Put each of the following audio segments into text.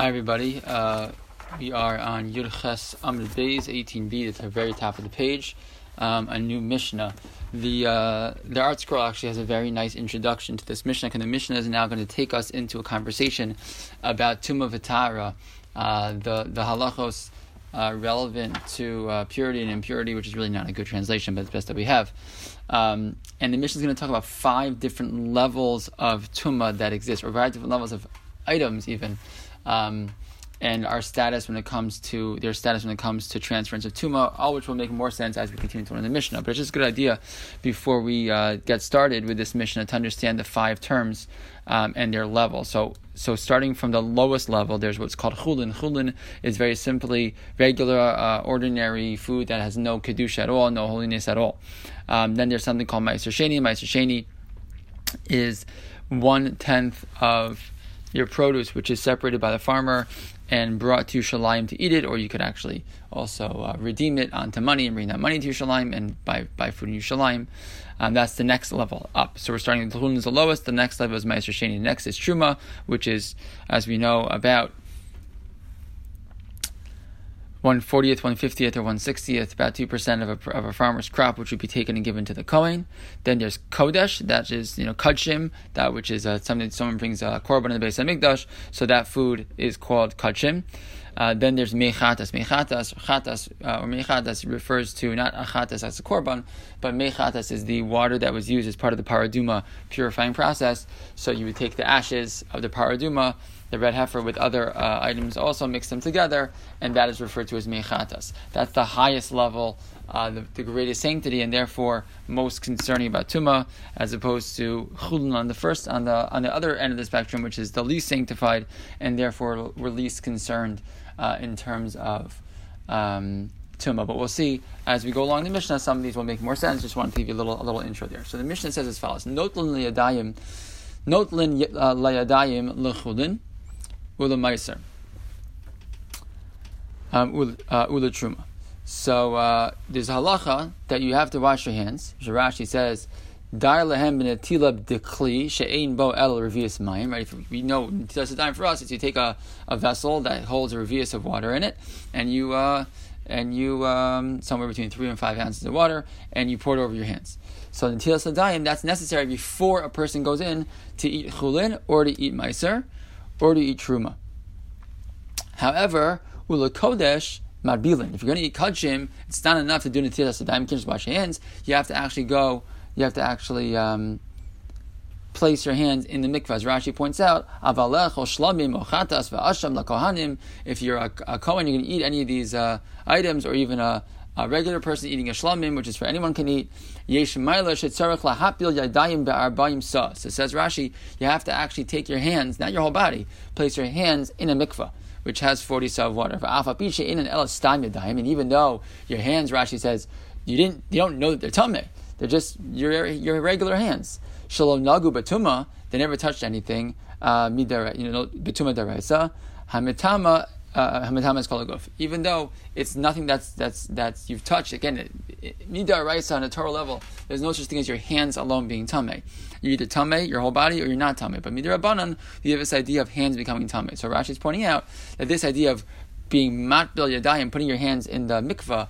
Hi, everybody. Uh, we are on Yud Ches Amud Beis 18b. It's the very top of the page. Um, a new Mishnah. The uh, the ArtScroll actually has a very nice introduction to this Mishnah, and the Mishnah is now going to take us into a conversation about Tuma Vitara, uh, the the halachos uh, relevant to uh, purity and impurity, which is really not a good translation, but it's best that we have. Um, and the Mishnah is going to talk about five different levels of Tuma that exist, or five different levels of items, even um, and our status when it comes to their status when it comes to transference of tuma, all which will make more sense as we continue to learn the Mishnah. But it's just a good idea before we uh, get started with this Mishnah to understand the five terms um, and their level. So, so starting from the lowest level, there's what's called chulin. Chulin is very simply regular, uh, ordinary food that has no kedusha at all, no holiness at all. Um, then there's something called ma'aser sheni. Ma'aser sheni is one tenth of your produce, which is separated by the farmer and brought to Shalim to eat it, or you could actually also uh, redeem it onto money and bring that money to Shalim and buy, buy food in Shalim. Um, that's the next level up. So we're starting with the is the lowest. The next level is Ma'aser Sheni. Next is Truma, which is, as we know, about one fortieth, one fiftieth, or one sixtieth, about two percent of a of a farmer's crop, which would be taken and given to the Kohen. Then there's Kodesh, that is you know Kachim, that which is uh, something someone brings a korban in the Beis HaMikdash, so that food is called Kachim. Uh, then there's mechatas. Mechatas, chatas, uh, or mechatas refers to not achatas as a korban, but mechatas is the water that was used as part of the paraduma purifying process. So you would take the ashes of the paraduma the red heifer with other uh, items also mix them together, and that is referred to as mechatas. That's the highest level, uh, the, the, greatest sanctity, and therefore most concerning about tuma, as opposed to chulun on the first on the on the other end of the spectrum, which is the least sanctified, and therefore we're least concerned uh, in terms of. Um, Tuma, but we'll see as we go along the Mishnah. Some of these will make more sense. Just want to give you a little a little intro there. So the Mishnah says as follows: Notlin liyadayim, notlin uh, layadayim lechulin, ula meiser, So uh, there's a halacha that you have to wash your hands. Rashi says, "Dar lehem b'netilab dekli she'ein bo el revius mayim." Right? If we know that's the time for us is you take a, a vessel that holds a revius of water in it, and you uh, and you um, somewhere between three and five ounces of water, and you pour it over your hands. So netilas yadayim, that's necessary before a person goes in to eat chulin or to eat meiser or to eat truma. However, ula kodesh marbilin. If you're going to eat kachim, it's not enough to do netilas yadayim. You can't just wash your hands. You have to actually go. You have to actually um, place your hands in the mikvah. As Rashi points out, avalech or shlamim or chatas va'asham lakohanim. If you're a, a kohen, you're going to eat any of these uh, items, or even a, a regular person eating a shlamim, which is for anyone can eat. Yesh ma'ila shetzarech lahapil yadayim be'arbayim. So says Rashi, you have to actually take your hands, not your whole body, place your hands in a mikvah which has 40 sa of water. And even though your hands, Rashi says, you didn't, you don't know that they're tummy. They're just your your regular hands. Shalom nagu batuma. They never touched anything. Uh, you know, batuma daraisa. Hamitama is called a guf. Even though it's nothing that's that's that's you've touched. Again, midar raisa on a Torah level, there's no such thing as your hands alone being tame. You're either tame, your whole body, or you're not tame. But midar abanan, you have this idea of hands becoming tame. So Rashi is pointing out that this idea of being matbil yadayim, putting your hands in the mikvah.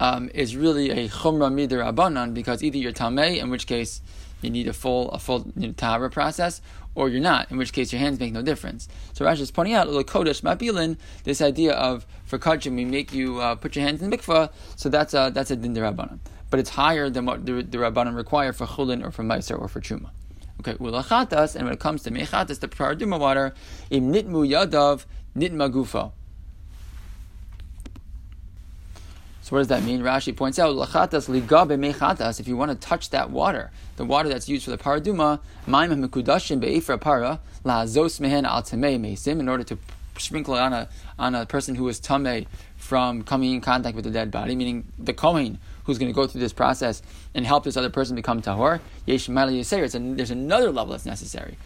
Um, is really a chumra midar abanan because either you're tamei, in which case you need a full a full you know, tahara process, or you're not, in which case your hands make no difference. So Rashi is pointing out, kodesh mabilin, this idea of for kachim we make you uh, put your hands in the mikvah, so that's a that's a din rabbanon. But it's higher than what the, the rabbanon require for chulin or for meiser or for truma. Okay, ulachatas, and when it comes to mechatas, the paraduma water, im nitmu yadav nitma gufo. So what does that mean? Rashi points out, lachatas ligabe mechatas, if you want to touch that water, the water that's used for the paraduma, maim mekudashim be'efra para, lahazos mehen al mesim, in order to sprinkle on a, on a person who is tame from coming in contact with the dead body, meaning the Kohen who's going to go through this process and help this other person become tahor. Yesh Yisrael. There's another level that's necessary.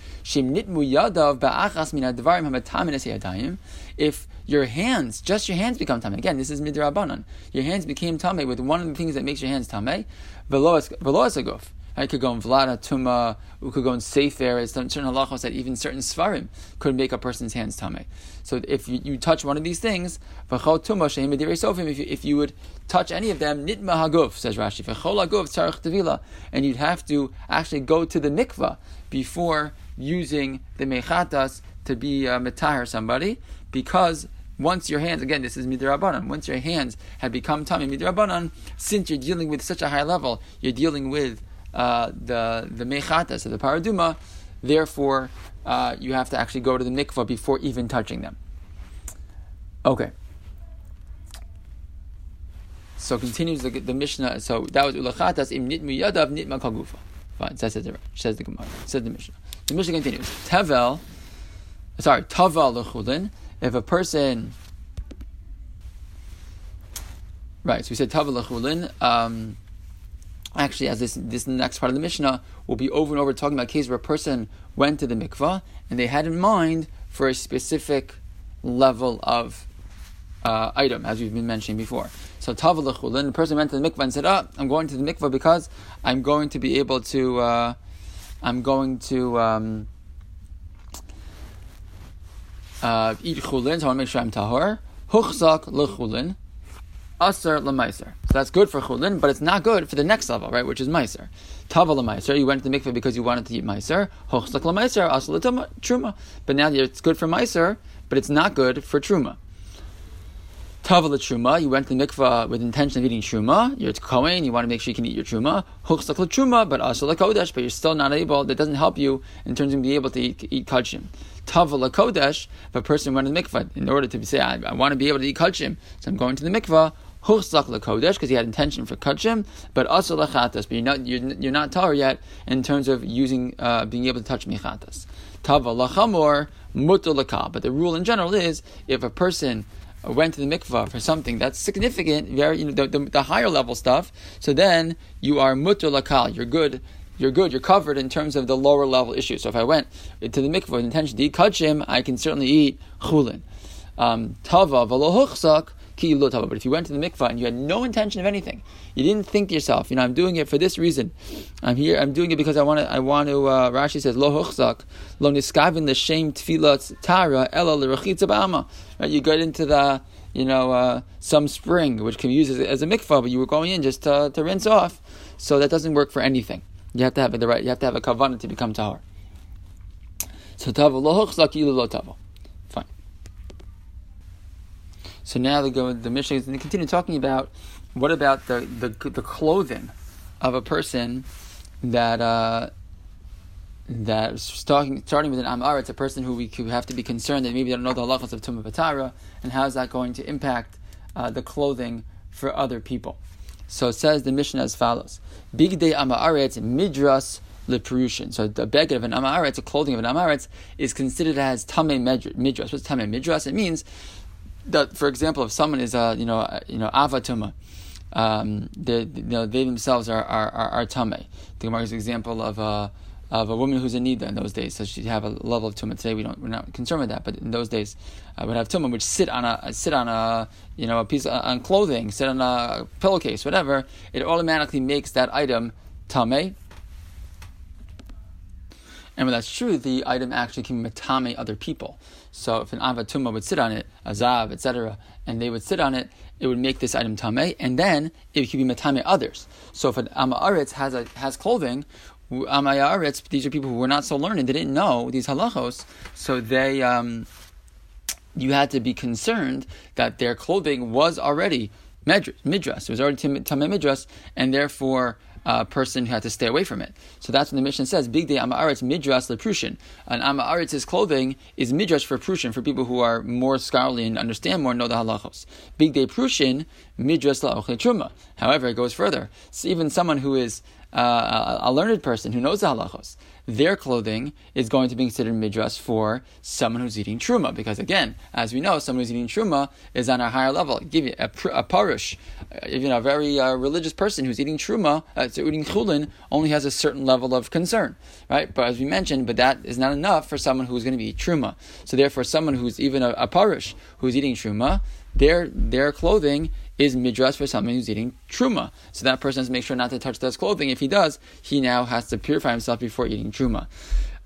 If your hands, just your hands become tamei. Again, this is midrabanan. Your hands became tamei with one of the things that makes your hands tamei. Veloas. It could go in Vlada, Tuma, it could go in Sefer. Certain halachos that even certain Svarim could make a person's hands tame. So if you, you touch one of these things, if you, if you would touch any of them, nitma haguf, says Rashi, haguf and you'd have to actually go to the mikvah before using the mechatas to be uh, metahar somebody, because once your hands, again, this is midrabanan, once your hands have become tummy midrabanan, since you're dealing with such a high level, you're dealing with uh, the the mechatas, the paraduma, therefore uh, you have to actually go to the mikvah before even touching them. Okay. So continues the, the Mishnah. So that was ulachatas im nitmu yadav nitma kagufa. Fine, says it. Says the Gemara. Says the Mishnah. The Mishnah continues. Tevel, sorry, tavel lechulin if a person right, so we said tavalachulin. Um, actually, as this this next part of the Mishnah will be over and over talking about cases where a person went to the mikvah and they had in mind for a specific level of uh, item, as we've been mentioning before. So tavalachulin, the person went to the mikvah and said, "Ah, oh, I'm going to the mikvah because I'm going to be able to." Uh, I'm going to um, uh, eat chulin, so I want to make sure I'm tahor. Huchzak lechulin, aser lemaiser. So that's good for chulin, but it's not good for the next level, right? Which is meiser. Tava lemaiser. You went to the mikveh because you wanted to eat meiser. Huchzak lemaiser, aser truma. But now it's good for meiser, but it's not good for truma. Tavala truma, you went to the mikvah with intention of eating truma. You're Kohen, you want to make sure you can eat your truma. Huchsak truma, but also kodesh, but you're still not able. That doesn't help you in terms of being able to eat, eat kachim. Tavala kodesh, if a person went to the mikvah in order to say, I, I want to be able to eat kachim, so I'm going to the mikvah. Huchsak kodesh because he had intention for kachim, but also lachatas, but you're not you're, you're not tar yet in terms of using uh, being able to touch michatas. Tava lachamor mutter But the rule in general is if a person went to the mikvah for something that's significant, very you know, the, the, the, higher level stuff, so then you are mutter lakal, you're good, you're good, you're covered in terms of the lower level issues. So if I went to the mikvah with intention to eat kachim, I can certainly eat chulin. Um, tava but if you went to the mikvah and you had no intention of anything, you didn't think to yourself, you know, I'm doing it for this reason. I'm here. I'm doing it because I want to. I want to. Uh, Rashi says, "Lo huchzak, lo niskavin the shame tfilat tara ela l'rachitza ba'ama." Right? You get into the, you know, uh, some spring which can be used as, as, a mikvah, but you were going in just to, to rinse off. So that doesn't work for anything. You have to have the right. You have to have a kavanah to become tahor. So tava lo huchzak ilu lo tava. So now they go. The is going to continue talking about what about the the, the clothing of a person that uh, that starting starting with an amar. It's a person who we have to be concerned that maybe they don't know the halachas of tumah batara, and how is that going to impact uh, the clothing for other people? So it says the Mishnah as follows: Big day amaretz midras leperushin. So the beged of an amaretz, the clothing of an amaretz, is considered as tamei midras. What's tamei midras? It means that, for example, if someone is a you know you know avatuma, um, they you know they themselves are are, are, are tame. The Gemara is an example of a of a woman who's a nida in those days, so she'd have a level of tumah. Today we don't we're not concerned with that, but in those days uh, would have tumah which sit on a sit on a you know a piece of, on clothing, sit on a pillowcase, whatever. It automatically makes that item tame. And when that's true, the item actually can matame other people. So if an avatuma would sit on it, azav, etc., and they would sit on it, it would make this item tame, and then it could be matame others. So if an amaretz has a, has clothing, amayaretz, these are people who were not so learned, they didn't know these halachos, so they. Um, you had to be concerned that their clothing was already midras. It was already tamei midras, and therefore uh, person who had to stay away from it. So that's when the Mishnah says, "Big day amaretz midras leprushin." And amaretz's clothing is midras for prushin for people who are more scholarly and understand more, know the halachos. Big day prushin midras laochle truma. However, it goes further. So even someone who is uh, a, learned person who knows the halachos their clothing is going to be considered midras for someone who's eating truma. Because again, as we know, someone who's eating truma is on a higher level. Give you a, a uh, know, a very uh, religious person who's eating truma, uh, so eating chulin, only has a certain level of concern, right? But as we mentioned, but that is not enough for someone who's going to be truma. So therefore, someone who's even a, a who's eating truma, their their clothing is midras for someone who's eating truma. So that person has to make sure not to touch his clothing. If he does, he now has to purify himself before eating truma.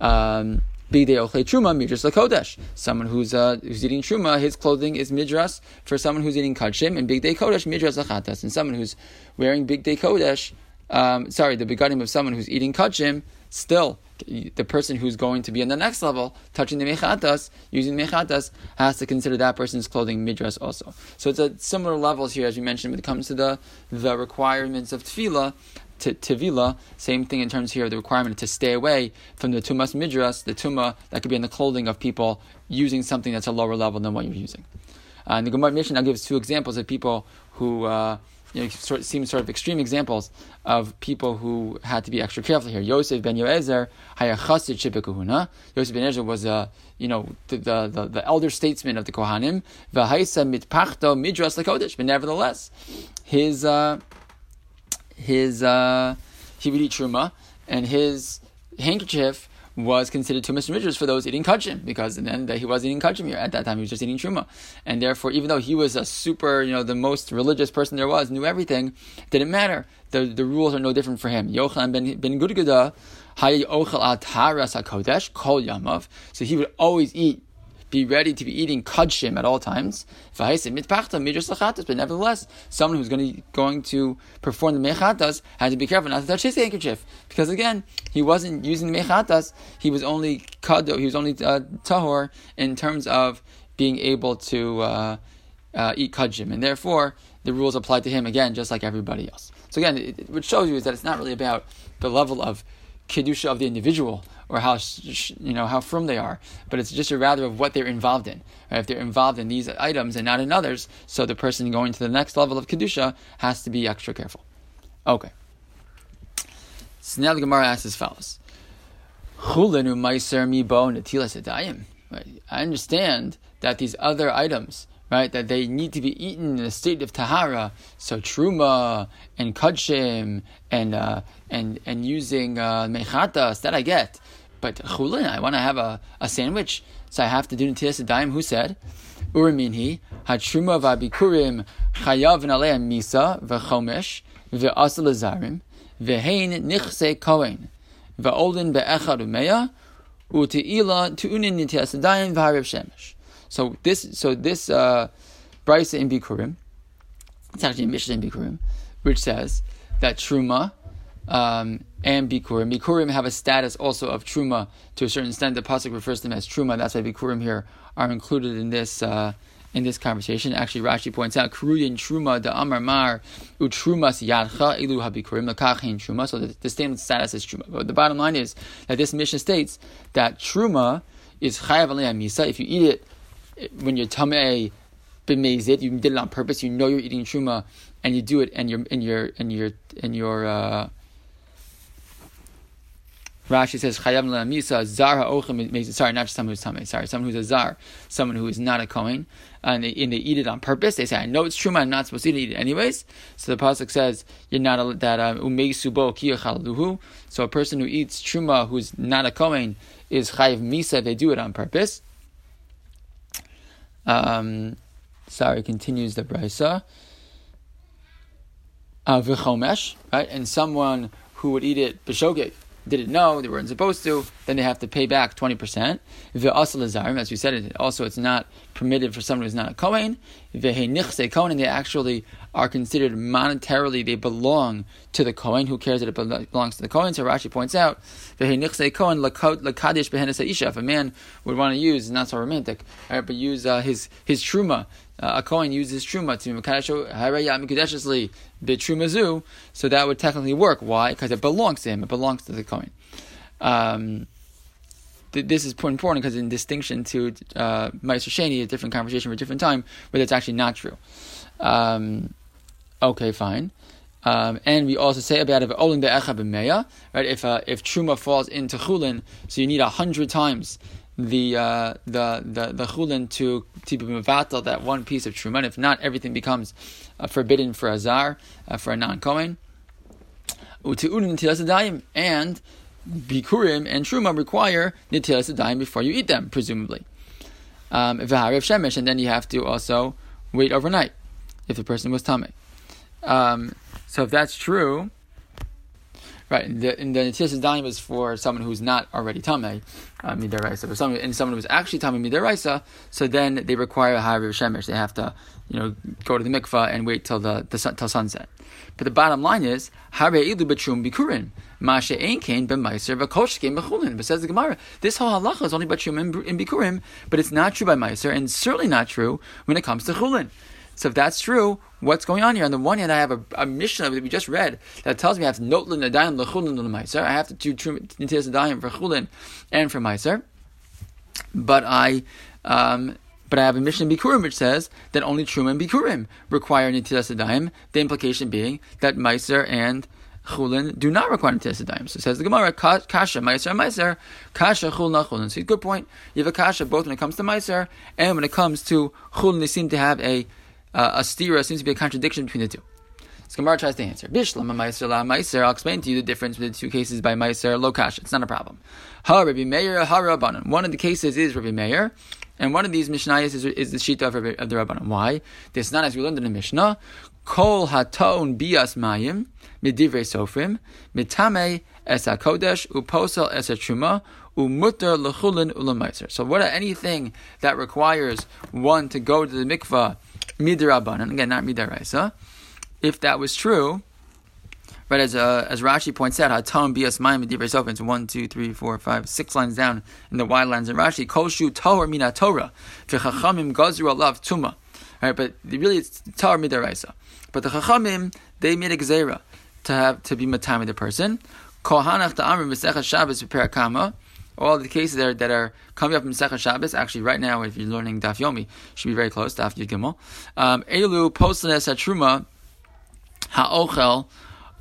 Um, Bigdei ochle truma midras lakodesh. Someone who's uh, who's eating truma, his clothing is midras for someone who's eating kachim, and bigdei kodesh midras lachatas. And someone who's wearing bigdei kodesh, um, sorry, the beginning of someone who's eating kachim, still the person who's going to be on the next level, touching the mechatas, using the mechatas, has to consider that person's clothing midras also. So it's at similar levels here, as we mentioned, when it comes to the the requirements of tefillah to Tevila, same thing in terms here of the requirement to stay away from the tumas midras, the tuma that could be in the clothing of people using something that's a lower level than what you're using. Uh, and the Gemara now gives two examples of people who uh, you know, sort seem sort of extreme examples of people who had to be extra careful here. Yosef ben Yoezer, hayachasid shibekuhuna. Yosef ben Yoezer was a you know the, the, the, the elder statesman of the Kohanim. V'haisa mitpachto midras lakodesh. But nevertheless, his uh, his uh, he would eat truma, and his handkerchief was considered tumas midras for those eating kachim, because then he was eating kachim at that time. He was just eating truma, and therefore, even though he was a super, you know, the most religious person there was, knew everything, didn't matter. The the rules are no different for him. Yochanan ben ben Gudgada, hay ochel at haras hakodesh kol yamav. So he would always eat be ready to be eating kudshim at all times. But nevertheless, someone who's going to, going to perform the mechatas had to be careful not to touch his handkerchief because again, he wasn't using the mechatas. He was only kado. He was only uh, tahor in terms of being able to uh, uh, eat kudshim, and therefore the rules apply to him again, just like everybody else. So again, it, it, what shows you is that it's not really about the level of kedusha of the individual or how you know how firm they are, but it's just a rather of what they're involved in. Right? If they're involved in these items and not in others, so the person going to the next level of kedusha has to be extra careful. Okay. So now the Gemara asks as follows: Chulenu meiser mi bo netilas I understand that these other items right? That they need to be eaten in a state of tahara. So truma and kudshim and uh, and and using uh, mechatas that I get. But chulin, I want to have a, a sandwich, so I have to do netilas daim. Who said? Uriminhi hatruma v'abikurim chayav nalei misa v'chomesh v'asal azarim v'hein nichse kohen v'olin be'echad umeya u'te'ila tu'unin netilas daim v'hariv shemesh. So this, so this uh, Brisa in Bikurim, it's actually a Mishnah in Bikurim, which says that Truma um, and Bikurim, Bikurim have a status also of Truma to a certain extent. The pasuk refers to them as Truma. That's why Bikurim here are included in this. Uh, in this conversation, actually, Rashi points out Kruyin Truma the Amar Mar Utrumas Yadcha Ilu Habikurim Lakachin Truma. So the, the status is Truma. But the bottom line is that this Mishnah states that Truma is Chayav Misa. If you eat it when you're tamei b'mezid, you did it on purpose. You know you're eating truma, and you do it, and you're and you're and you're and you're. Uh, Rashi says chayav misa zar ha'ochem sorry not just someone who's tamei sorry someone who's a zar someone who is not a kohen and they, and they eat it on purpose. They say I know it's truma I'm not supposed to eat it anyways. So the pasuk says you're not a, that um, umei subo so a person who eats truma who's not a kohen is chayav misa they do it on purpose. Um, sorry, continues the brisa. Uh, right? And someone who would eat it b'shogeg didn't know they weren't supposed to, then they have to pay back twenty percent. V'asal as we said, it also it's not permitted for someone who's not a kohen. Kohen, they actually are considered monetarily they belong to the kohen. Who cares that it belongs to the kohen? So Rashi points out kohen. If a man would want to use, not so romantic, right, but use uh, his his truma uh, a kohen uses truma to mikudeshly bitrumazu, so that would technically work. Why? Because it belongs to him. It belongs to the kohen. Um, th- this is important because in distinction to uh, Ma'aser Sheni, a different conversation for a different time, but it's actually not true. Um, okay, fine. Um, and we also say about it, olin right? If uh, if truma falls into chulin, so you need a hundred times the uh, the the the chulin to to be that one piece of truma. If not, everything becomes uh, forbidden for a zar, uh, for a non kohen. And bikurim and truma require nitilas before you eat them, presumably. Um, shemesh, and then you have to also wait overnight. if the person was tame. Um, so if that's true, right, the, and the Netilas Dayim is for someone who's not already Tame, uh, Midaraisa, but someone, and someone who's actually Tame Midaraisa, so then they require a higher Shemesh. They have to, you know, go to the mikvah and wait till the, the sun, till sunset. But the bottom line is, Hare Ilu B'Trum Bikurin, Masha Ein Kain B'Maiser V'Koshkein B'Chulin. But says the Gemara, this whole halacha is only B'Trum in Bikurim, but it's not true by Meiser, and certainly not true when it comes to Chulin. So if that's true, what's going on here? On the one hand, I have a, a Mishnah that we just read that tells me I have to note l'nadayim l'chulin l'maiser. I have to do nitilas nadayim for chulin and for maiser. But I, um, but I have a Mishnah in Bikurim which says that only Truma and Bikurim require nitilas nadayim. The implication being that maiser and chulin do not require nitilas nadayim. So it says the Gemara, kasha maiser maiser, kasha chulin chulin. So good point. You have a kasha both when it comes to maiser and when it comes to chulin. They seem to have a uh, a stira seems to be a contradiction between the two. So Gemara tries to answer. Bishlam Meiser La Meiser. I'll explain to you the difference between the two cases by Meiser Lokash. It's not a problem. Ha Rabbi Meir Ha Rabbanon. One of the cases is Rabbi Meir, and one of these Mishnayos is, is the Shita of, of the Rabbanon. Why? This is not as we learned in the Mishnah. Kol haton bias mayim midivrei sofrim mitame es hakodesh uposel es truma umutter lechulin ulamaiser. So what anything that requires one to go to the mikvah midrabanan, again, not midaraisa. If that was true, right, as uh, as Rashi points out, Hatam bias mayim sofen, it's one, two, three, four, five, six lines down in the wide lines in Rashi, koshu tohar mina Torah, v'chachamim gazru alav tuma. Right, but really it's Torah midaraisa. But the chachamim, they made a gzera to have to be matami the person. Kohanach ta'amrim v'sechas Shabbos v'perakama, all the cases that are, that are coming up in Sechet Shabbos, actually right now, if you're learning Daf Yomi, should be very close, Daf Yud Gimel. Um, Elu poslenes hatruma ha'ochel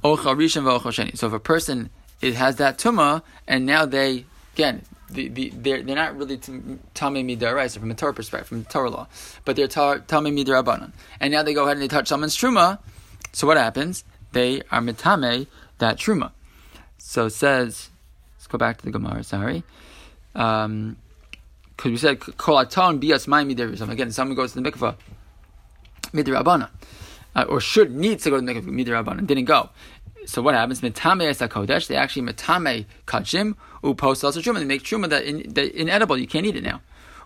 ochel rishon v'ochel sheni. So if a person it has that tuma, and now they, again, the, the, they're, they're not really tamei midaraisa from a Torah perspective, from the Torah law, but they're tamei midarabanan. And now they go ahead and they touch someone's truma. So what happens? They are mitame that truma. So it says go back to the Gemara. Sorry, because um, we said kol aton bias my midir. Again, someone goes to the mikvah midirabana, uh, or should needs to go to the mikvah midirabana, didn't go. So what happens? Mitame es kodesh. They actually mitame kachim upos also truma. They make truma that, in, that inedible. You can't eat it now.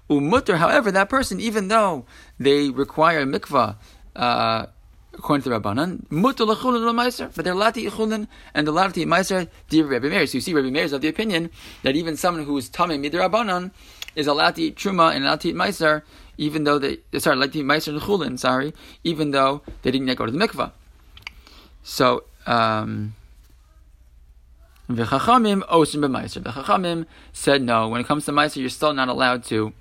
Umutter. However, that person, even though they require mikvah. Uh, according to the Rabbanan, mutu lechulin meiser, but they're allowed to eat chulin and they're allowed to eat meiser. Dear Rabbi Meir, so you see, Rabbi Meir is of the opinion that even someone who is tamei midrabanan is allowed to eat truma and allowed to eat meiser, even though they sorry, allowed to eat meiser and chulin. Sorry, even though they didn't yet go to the mikvah. So. Um, V'chachamim osim. The chachamim said no. When it comes to meiser, you're still not allowed to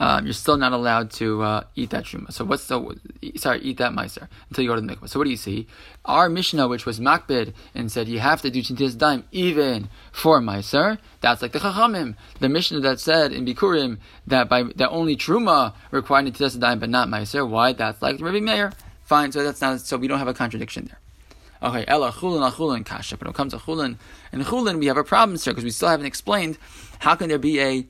um, you're still not allowed to uh, eat that truma. So what's the sorry, eat that meiser until you go to the mikvah. So what do you see? Our Mishnah, which was makbid and said you have to do chintis daim even for meiser, that's like the chachamim. The Mishnah that said in Bikurim that by that only truma required chintis daim but not meiser. Why? That's like Rabbi Meir. Fine. So that's not. So we don't have a contradiction there. Okay, Ella chulin chulin kasha. But when it comes to chulin and chulin, we have a problem, sir, because we still haven't explained how can there be a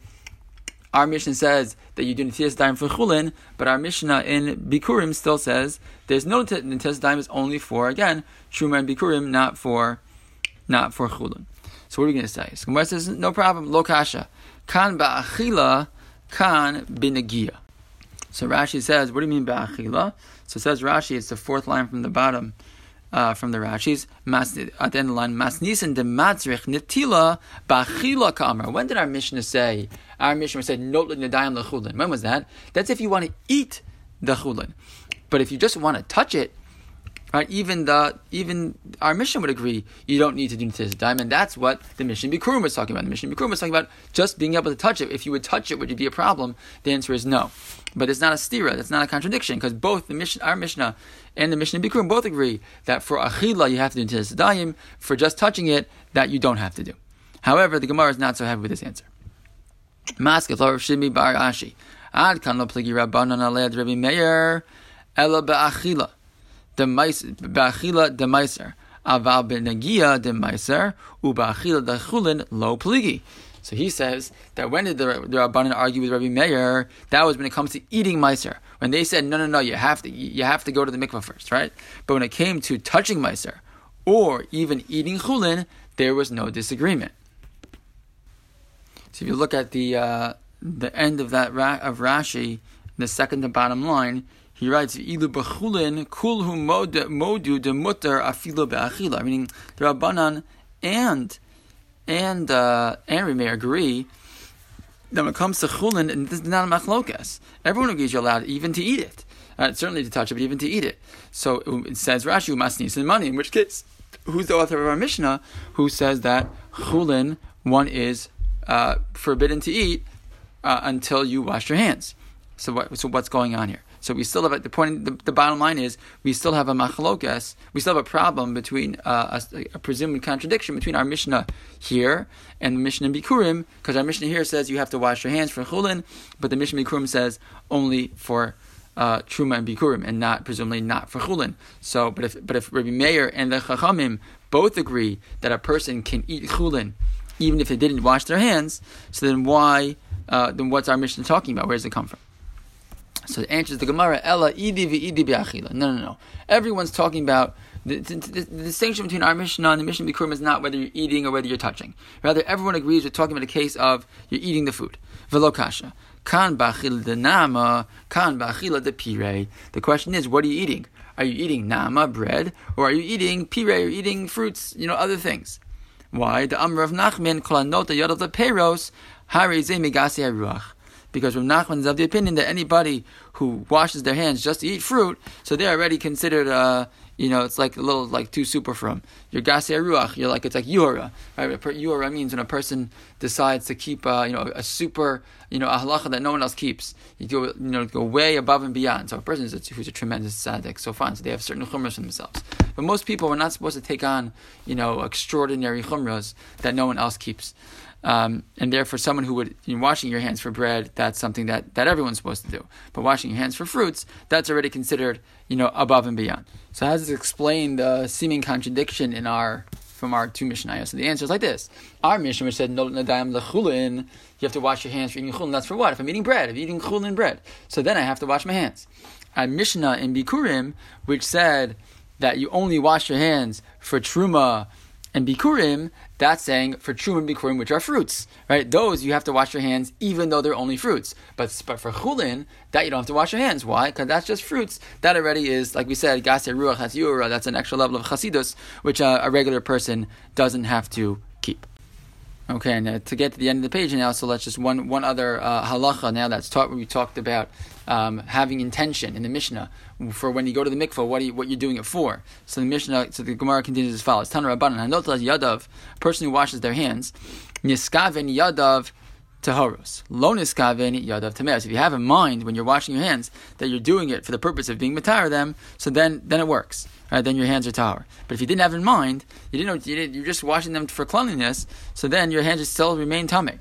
our Mishnah says that you do Netilas Daim for Chulin, but our Mishnah in Bikurim still says there's no Netilas Daim is only for, again, Truma and Bikurim, not for not for Chulin. So what are we going to say? So Gemara says, no problem, lo kasha. Kan ba'achila, kan binagia. So Rashi says, what do you mean ba'achila? So says Rashi, it's the fourth line from the bottom uh, from the Rashi's at the end of the line, Masnisan de Matzrich Nitila Bachila Kamar. When did our Mishnah say? Our Mishnah said Not Nadayim Lechulin. When was that? That's if you want to eat the chulin. But if you just want to touch it, right? Even the even our Mishnah would agree you don't need to do daim, and that's what the Mishnah Bikurim was talking about. The Mishnah Bikurim was talking about just being able to touch it. If you would touch it, would it be a problem? The answer is no. But it's not a stira. That's not a contradiction because both the Mishnah, our Mishnah, and the Mishnah Bikurim both agree that for achila you have to do netilas daim. For just touching it, that you don't have to do. However, the Gemara is not so happy with this answer. Masketh or Shimi Bar Ashi. Ad kan lo pligi rabbanon aled Rabbi Meir ela ba'achila the meiser aval benagia the meiser uba'achila the chulin lo pligi. So he says that when did the, the Rabbanan argue with Rabbi Meir? That was when it comes to eating Meiser. When they said, no, no, no, you have to, you have to go to the mikvah first, right? But when it came to touching Meiser, or even eating chulin, there was no disagreement. So if you look at the uh, the end of that of Rashi, the second to bottom line, he writes, "Ilu b'chulin kulhu modu de mutter afilu be'achila." Meaning the Rabbanan and and uh, and may agree that when it comes to chulin, and this is not a machlokas. Everyone agrees you're allowed even to eat it, uh, certainly to touch it, but even to eat it. So it says Rashi must need some money. In which case, who's the author of our Mishnah who says that chulin one is uh, forbidden to eat uh, until you wash your hands? So what, so what's going on here? So we still have the point. The, the, bottom line is we still have a machlokas. We still have a problem between uh, a, a, presumed contradiction between our Mishnah here and the Mishnah in Bikurim, because our Mishnah here says you have to wash your hands for chulin, but the Mishnah in Bikurim says only for uh, truma and bikurim, and not presumably not for chulin. So, but if but if Rabbi Meir and the Chachamim both agree that a person can eat chulin even if they didn't wash their hands, so then why? Uh, then what's our Mishnah talking about? Where does it come from? So the answer is the Gemara, Ella idi v'idi bi'achila. No, no, no. Everyone's talking about the, the, the, the, distinction between our Mishnah and the Mishnah Bikurim is not whether you're eating or whether you're touching. Rather, everyone agrees we're talking about a case of you're eating the food. Velokasha. Kan ba'achila de nama, kan ba'achila de pire. The question is, what are you eating? Are you eating nama, bread, or are you eating pire, or eating fruits, you know, other things? Why? The Amar Rav Nachman, kol anota yad of the peros, hare ze megasi ruach because Rav Nachman is of the opinion that anybody who washes their hands just to eat fruit, so they're already considered, uh, you know, it's like a little like too super from. You're gasei ruach. You're like it's like yuhara, right? Yuhara means when a person decides to keep, uh, you know, a super, you know, a halacha that no one else keeps. You go, you know, go way above and beyond. So a person a, who's a tremendous tzaddik, so fine. So they have certain chumras for themselves. But most people are not supposed to take on, you know, extraordinary chumras that no one else keeps. Um, and therefore, someone who would you know, washing your hands for bread, that's something that, that everyone's supposed to do. But washing your hands for fruits, that's already considered you know above and beyond. So how does this explain the seeming contradiction in our from our two Mishnayos? So the answer is like this: Our Mishnah which said nadayim lechulin, you have to wash your hands for eating chulin. That's for what? If I'm eating bread, if I'm eating chulin bread, so then I have to wash my hands. Our Mishnah in Bikurim, which said that you only wash your hands for truma and bikurim, that's saying for truma and bikurim, which are fruits, right? Those you have to wash your hands, even though they're only fruits. But but for chulin, that you don't have to wash your hands. Why? Because that's just fruits. That already is, like we said, gasei ruach hasyura. That's an extra level of chasidus, which uh, a regular person doesn't have to. Okay, and uh, to get to the end of the page now, so let's just one one other uh, halacha now that's taught. We talked about um, having intention in the Mishnah for when you go to the mikvah. What you, what you're doing it for? So the Mishnah, so the Gemara continues as follows: Tana Rabbanan Yadav, person who washes their hands, Niskaven Yadav tahoros. Lo niskaven yadav tameos. If you have in mind when you're washing your hands that you're doing it for the purpose of being matar them, so then then it works. Right, then your hands are tahor. But if you didn't have in mind, you didn't know you did, you're just washing them for cleanliness, so then your hands still remain tummy.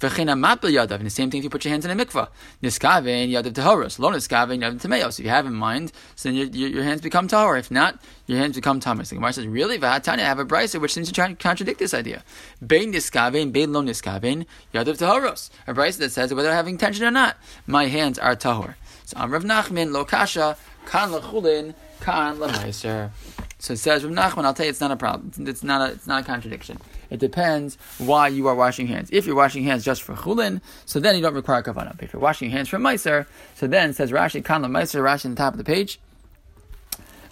And the same thing if you put your hands in a mikvah. Niskaven yadav tahoros. Lo niskaven yadav tameos. If you have in mind, so then your, your, your hands become tahor. If not, your hands become tamas. The Gemara says, really? I have a brisa which seems to try to contradict this idea. Bein niskaven, bein lo yadav tahoros. A brisa that says whether having tension or not, my hands are tahor. So Amrav Nachman, lo kasha, kan lechulin, kan lemeiser. So it says, Rav Nachman, I'll tell you, it's not a problem. It's not a, it's not a contradiction. It depends why you are washing hands. If you're washing hands just for chulin, so then you don't require kavanah. But if you're washing hands for meiser, so then says Rashi, kan lemeiser, Rashi on the top of the page.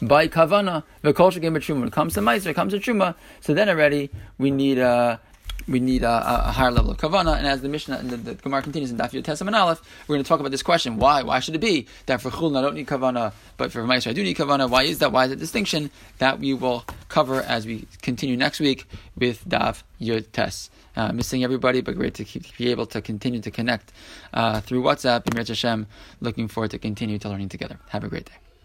By kavana, the culture game of truma. When it comes to meiser, it comes to truma. So then already we need a we need a, a, higher level of kavana. And as the Mishnah, the, the Gemara continues in Daf Yud and Aleph, we're going to talk about this question: Why? Why should it be that for chulna I don't need kavana, but for meiser I do need kavana? Why is that? Why is that distinction? That we will cover as we continue next week with Daf Yud Tes. Uh, missing everybody, but great to keep, be able to continue to connect uh, through WhatsApp. And Hashem, looking forward to continue to learning together. Have a great day.